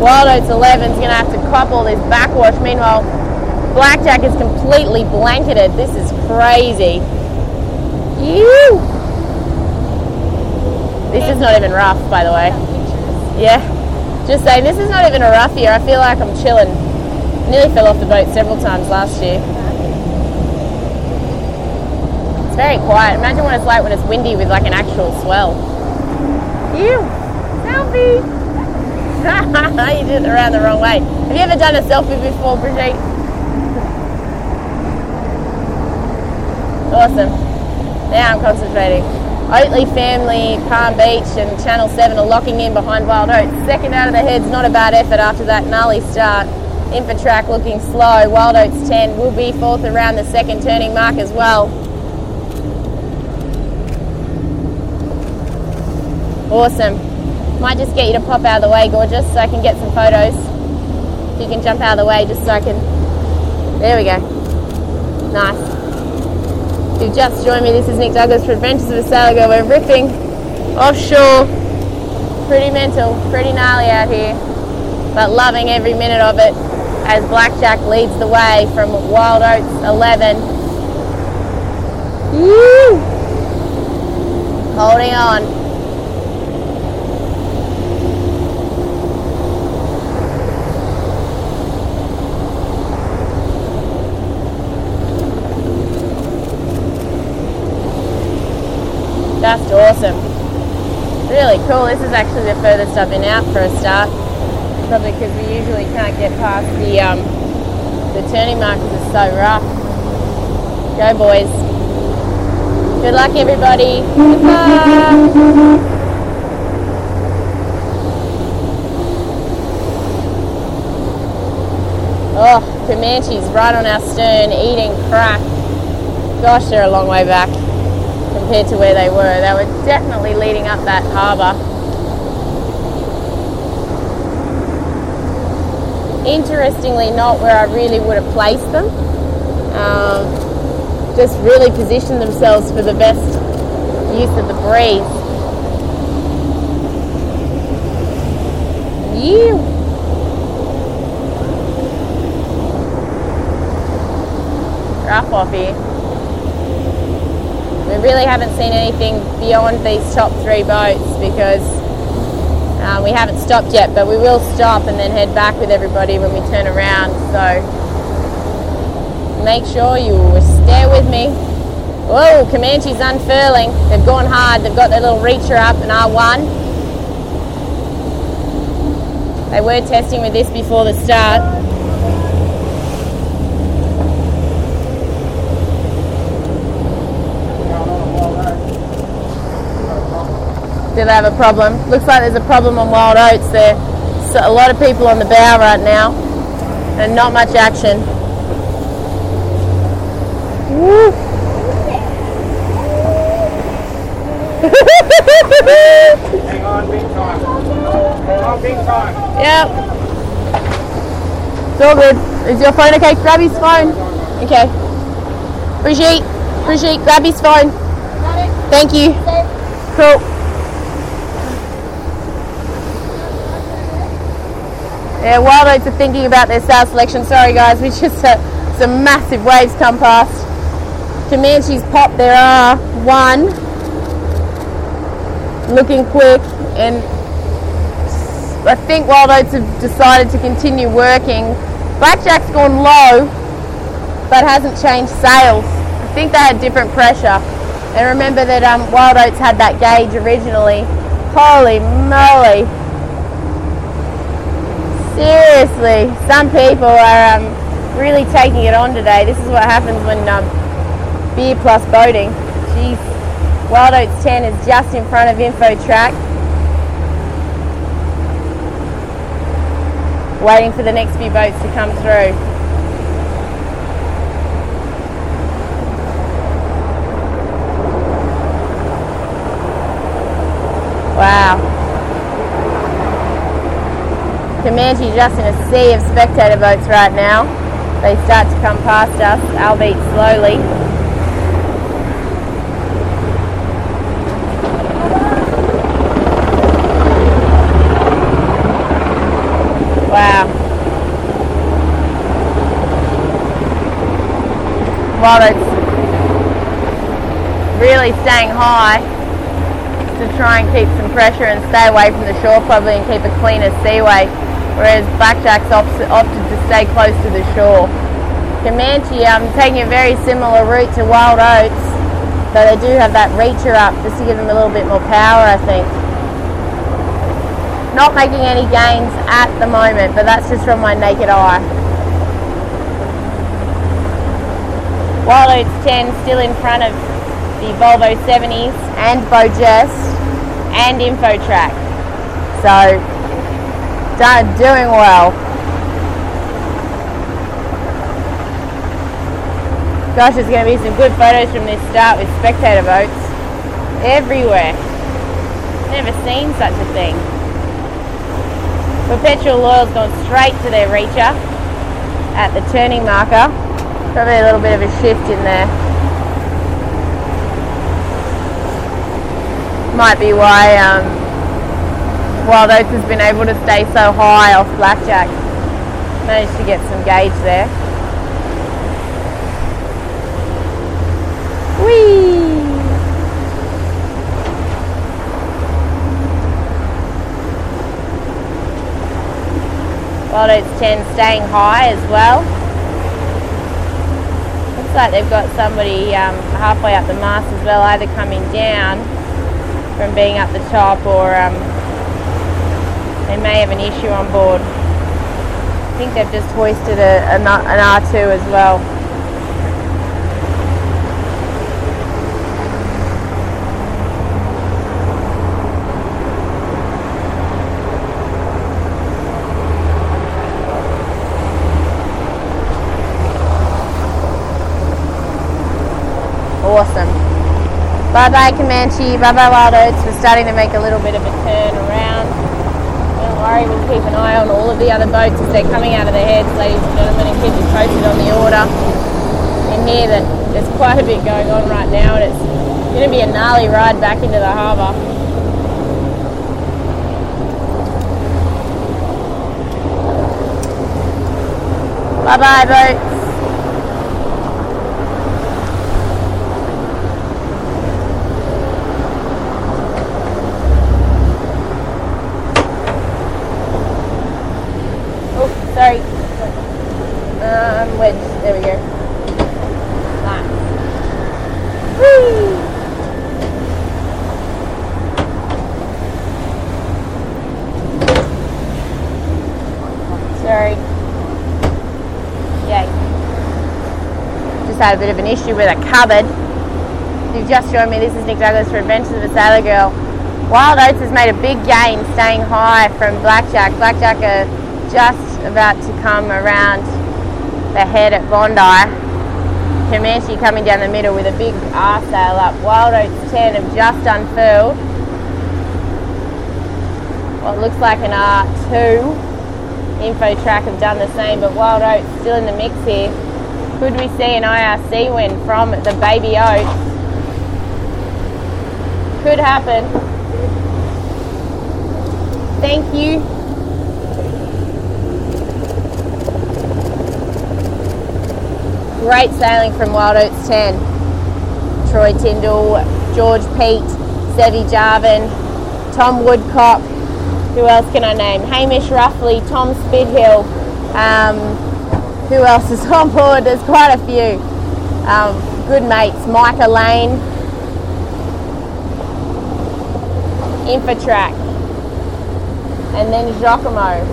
Wild Oats 11 is going to have to cop all this backwash. Meanwhile, Blackjack is completely blanketed. This is crazy. Ew. This is not even rough, by the way. Yeah. Just saying, this is not even a rough year. I feel like I'm chilling. Nearly fell off the boat several times last year. It's very quiet. Imagine what it's like when it's windy with like an actual swell. Ew! Selfie! you did it around the wrong way. Have you ever done a selfie before, Brigitte? awesome. Now I'm concentrating. Oatley family, Palm Beach, and Channel 7 are locking in behind Wild Oats. Second out of the head's not a bad effort after that gnarly start. Infotrack looking slow. Wild Oats 10 will be fourth around the second turning mark as well. Awesome. Might just get you to pop out of the way, gorgeous, so I can get some photos. You can jump out of the way just so I can. There we go. Nice. If you've just joined me, this is Nic Douglas for Adventures of a Sailor Girl. We're ripping offshore. Pretty mental, pretty gnarly out here, but loving every minute of it as Blackjack leads the way from Wild Oats 11. Woo! Holding on. Just awesome. Really cool. This is actually the furthest I've been out for a start probably because we usually can't get past the um, the turning markers are so rough. Go boys. Good luck everybody. Goodbye. Oh, Comanche's right on our stern eating crack. Gosh, they're a long way back compared to where they were. They were definitely leading up that harbour. Interestingly, not where I really would have placed them. Um, just really positioned themselves for the best use of the breeze. You. Rough off here. Really haven't seen anything beyond these top three boats because um, we haven't stopped yet, but we will stop and then head back with everybody when we turn around. So make sure you stay with me. Whoa, Comanche's unfurling. They've gone hard. They've got their little reacher up an R1. They were testing with this before the start. Do they have a problem? Looks like there's a problem on Wild Oats there. So a lot of people on the bow right now and not much action. Woo. Hang on, big time. Hang on, big time. Yep. It's all good. Is your phone okay? Grab his phone. Okay. Brigitte, Brigitte, grab his phone. Thank you. Cool. Yeah, wild oats are thinking about their sails selection. Sorry guys, we just had some massive waves come past. Comanche's pop, there are one looking quick and I think Wild Oats have decided to continue working. Blackjack's gone low but hasn't changed sails. I think they had different pressure. And remember that um, Wild Oats had that gauge originally. Holy moly. Seriously, some people are um, really taking it on today. This is what happens when um, beer plus boating. Jeez. Wild Oats 10 is just in front of Info Track. Waiting for the next few boats to come through. Wow. Comanche just in a sea of spectator boats right now. They start to come past us, albeit slowly. Wow. While it's really staying high to try and keep some pressure and stay away from the shore probably and keep a cleaner seaway, whereas Blackjack's opted, to stay close to the shore. Comanche um, taking a very similar route to Wild Oats, though they do have that reacher up just to give them a little bit more power I think. Not making any gains at the moment, but that's just from my naked eye. Wild Oats 10 still in front of the Volvo 70s and Beau Geste and Infotrack. So, done, doing well. Gosh, there's going to be some good photos from this start with spectator boats everywhere. Never seen such a thing. Perpetual Loyal's gone straight to their reacher at the turning marker. Probably a little bit of a shift in there. Might be why um, Wild Oats has been able to stay so high off Blackjack. Managed to get some gauge there. Whee! Wild Oats 10 staying high as well. Looks like they've got somebody um, halfway up the mast as well, either coming down from being up the top or um, they may have an issue on board. I think they've just hoisted a, an R2 as well. Awesome. Bye bye Comanche, bye bye Wild Oats. We're starting to make a little bit of a turn around. Worry, we'll keep an eye on all of the other boats as they're coming out of the heads, ladies and gentlemen, and keep you posted on the order. In here, that there's quite a bit going on right now, and it's going to be a gnarly ride back into the harbour. Bye bye boats. Oh, sorry. Um, wedge. There we go. Nice. Whee! Sorry. Yay. Just had a bit of an issue with a cupboard. You've just joined me, this is Nic Douglas for Adventures of a Sailor Girl. Wild Oats has made a big gain staying high from Blackjack. Blackjack are just about to come around the head at Bondi. Comanche coming down the middle with a big R sail up. Wild Oats 10 have just unfurled. What looks like an R2. Infotrack have done the same, but Wild Oats still in the mix here. Could we see an IRC win from the Baby Oats? Could happen. Thank you. Great sailing from Wild Oats 10. Troy Tyndall, George Pete, Sevi Jarvin, Tom Woodcock. Who else can I name? Hamish Ruffley, Tom Spithill. Um, who else is on board? There's quite a few. Um, good mates. Micah Lane. Infotrack. And then Giacomo.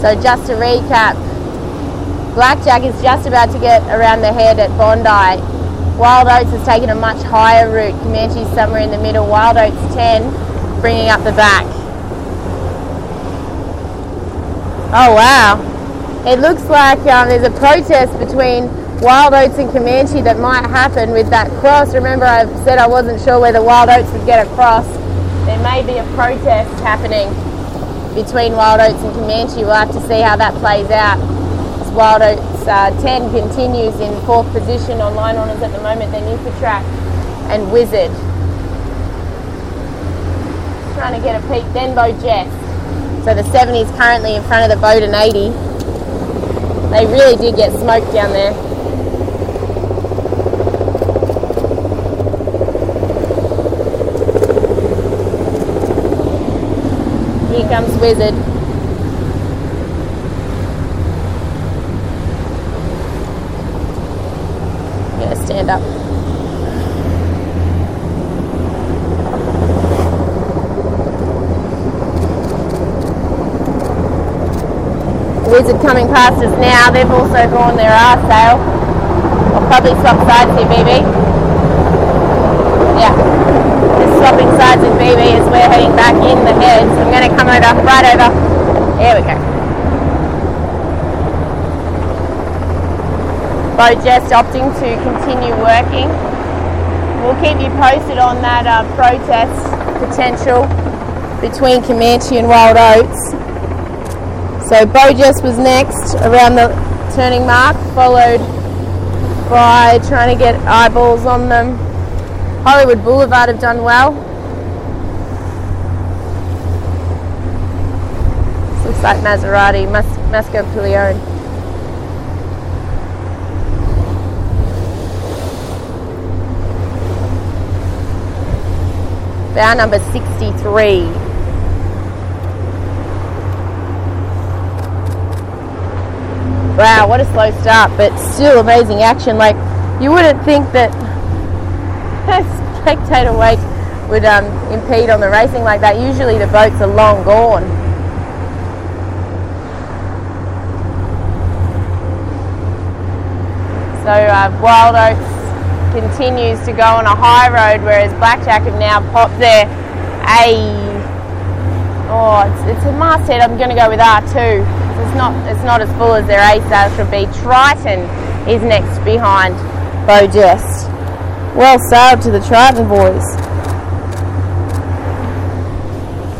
So just to recap, Blackjack is just about to get around the head at Bondi. Wild Oats has taken a much higher route. Comanche's somewhere in the middle. Wild Oats 10 bringing up the back. Oh wow. It looks like um, there's a protest between Wild Oats and Comanche that might happen with that cross. Remember I said I wasn't sure whether Wild Oats would get across. There may be a protest happening between Wild Oats and Comanche. We'll have to see how that plays out. Wild Oats uh, 10 continues in fourth position on line honours at the moment, then Infotrack and Wizard. Trying to get a peek, then Beau Geste. So the 70 is currently in front of the Bowden 80. They really did get smoked down there. Here comes Wizard. Up. Wizard coming past us now. They've also gone their R sail. I'll probably swap sides here, BB. Yeah. Just swapping sides with BB as we're heading back in the heads. I'm going to come over, right over. There we go. Beau Geste opting to continue working. We'll keep you posted on that uh, protest potential between Comanche and Wild Oats. So Beau Geste was next around the turning mark, followed by trying to get eyeballs on them. Hollywood Boulevard have done well. This looks like Maserati, Mas- Masco Piglione. Bow number 63. Wow, what a slow start, but still amazing action. Like, you wouldn't think that a spectator wake would um, impede on the racing like that. Usually the boats are long gone. So uh, Wild Oats continues to go on a high road, whereas Blackjack have now popped their A. Oh, it's, it's a masthead. I'm going to go with R2 it's not it's not as full as their A sails should be. Triton is next behind Beau Geste. Well sailed to the Triton boys.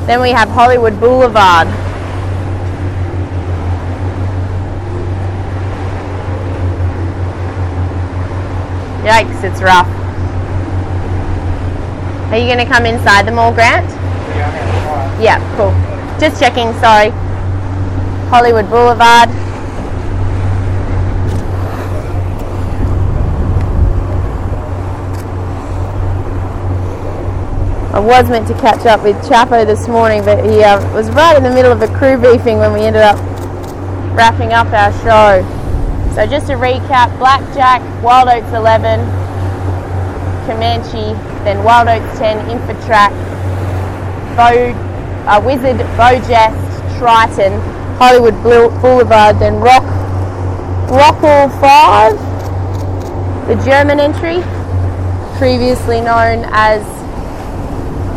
Then we have Hollywood Boulevard. Yikes, it's rough. Are you going to come inside the mall, Grant? Yeah, Yeah, cool. Just checking, sorry. Hollywood Boulevard. I was meant to catch up with Chapo this morning, but he uh, was right in the middle of a crew briefing when we ended up wrapping up our show. So just to recap, Blackjack, Wild Oats 11, Comanche, then Wild Oats 10, Infotrack, Beau, uh, Wizard, Beau Geste, Triton, Hollywood Boulevard, then Rock, Rockall 5, the German entry, previously known as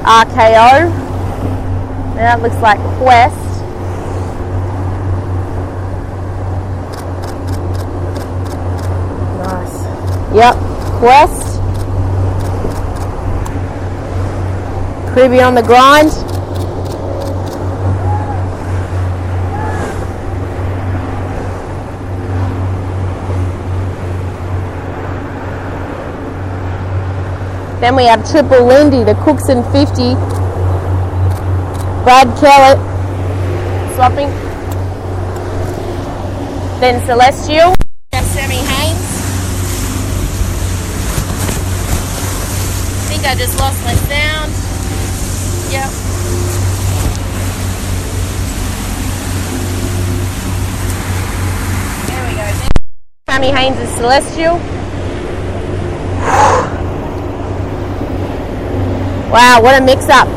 RKO, Now That looks like Quest. Nice. Yep, Quest. Creepy on the grind. Then we have Triple Lindy, the Cookson 50. Brad Kellett swapping. Then Celestial. Sammy Haynes. I think I just lost my sound. Yep. There we go. Sammy Haynes is Celestial. Wow, what a mix up.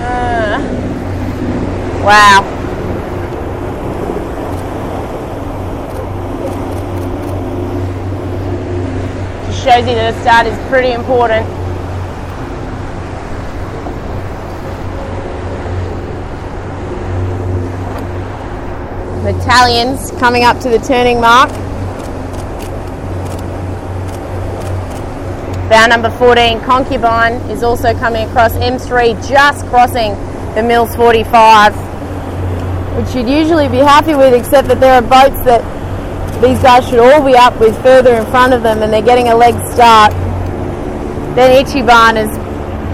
Uh, wow. Shows you that a start is pretty important. Battalions coming up to the turning mark. Bow number 14, Concubine, is also coming across M3, just crossing the Mills 45, which you'd usually be happy with, except that there are boats that these guys should all be up with further in front of them, and they're getting a leg start. Then Ichiban is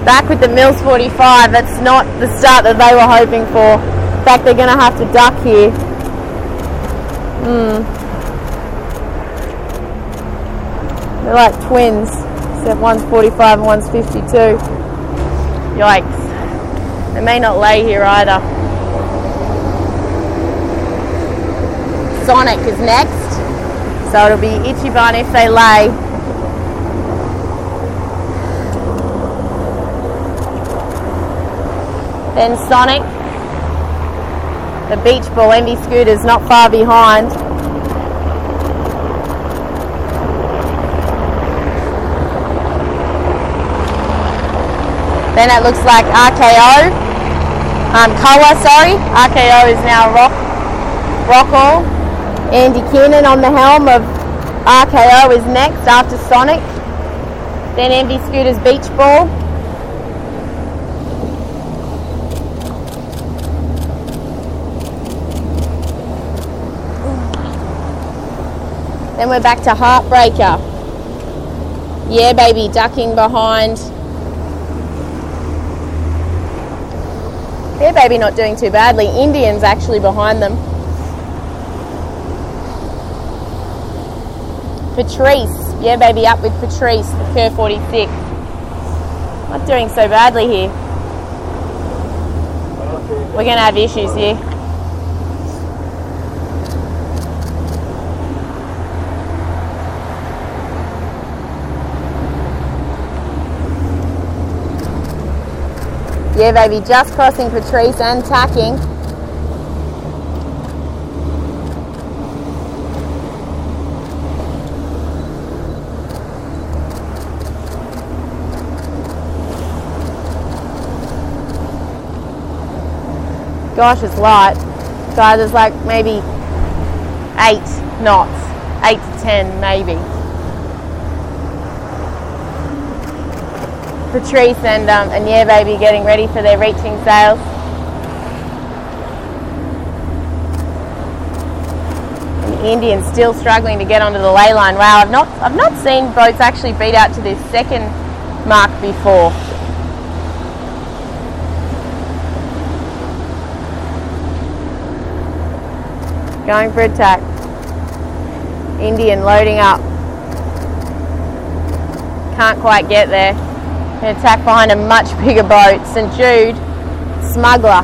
back with the Mills 45. That's not the start that they were hoping for. In fact, they're going to have to duck here. Hmm. They're like twins except one's 45 and one's 52. Yikes. They may not lay here either. Sonic is next, so it'll be Ichiban if they lay. Then Sonic, the beach ball Envy Scooter's not far behind. Then it looks like RKO. Um, Koa, sorry. RKO is now Rock, Rockall. Andy Keenan on the helm of RKO is next after Sonic. Then Envy Scooter's Beach Ball. Then we're back to Heartbreaker. Yeah, baby, ducking behind They're not doing too badly. Indians actually behind them. Patrice, yeah, baby, up with Patrice, the Kerr 46. Not doing so badly here. We're going to have issues here. Yeah, baby, just crossing Patrice and tacking. Gosh, it's light. So there's like maybe eight knots, eight to ten maybe. Patrice and, um, and Yeah Baby getting ready for their reaching sails. Indians still struggling to get onto the lay line. Wow, I've not, I've not seen boats actually beat out to this second mark before. Going for attack. Indian loading up. Can't quite get there. An attack behind a much bigger boat. St Jude, smuggler.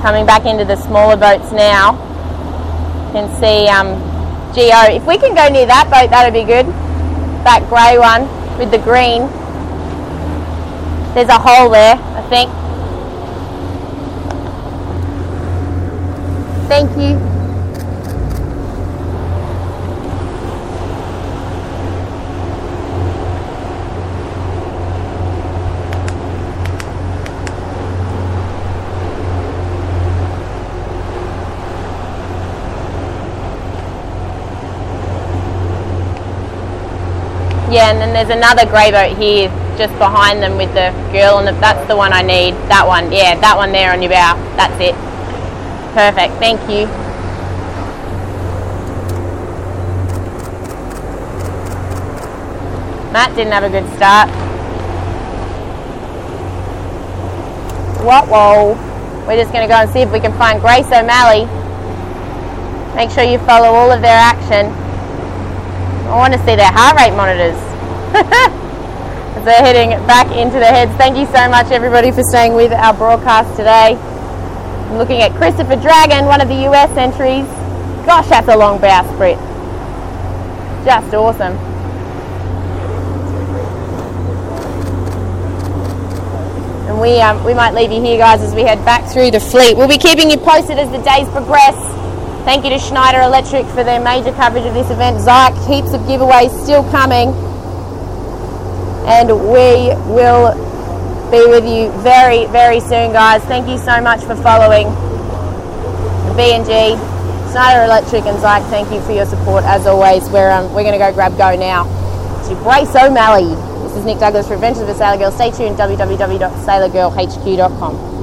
Coming back into the smaller boats now. You can see um, Geo. If we can go near that boat, that'd be good. That grey one with the green. There's a hole there, I think. Thank you. Yeah, and then there's another grey boat here just behind them with the girl, and that's the one I need. That one, yeah, that one there on your bow. That's it. Perfect, thank you. Matt didn't have a good start. What? Whoa. We're just going to go and see if we can find Grace O'Malley. Make sure you follow all of their action. I want to see their heart rate monitors. They're heading back into the heads. Thank you so much, everybody, for staying with our broadcast today. I'm looking at Christopher Dragon, one of the US entries. Gosh, that's a long bow split. Just awesome. And we, um, we might leave you here, guys, as we head back through the fleet. We'll be keeping you posted as the days progress. Thank you to Schneider Electric for their major coverage of this event. Zhik, heaps of giveaways still coming. And we will be with you very, very soon, guys. Thank you so much for following B&G, Schneider Electric and Zhik. Thank you for your support, as always. We're, um, we're going to go grab go now to Grace O'Malley. This is Nic Douglas for Adventures of a Sailor Girl. Stay tuned, www.sailorgirlhq.com.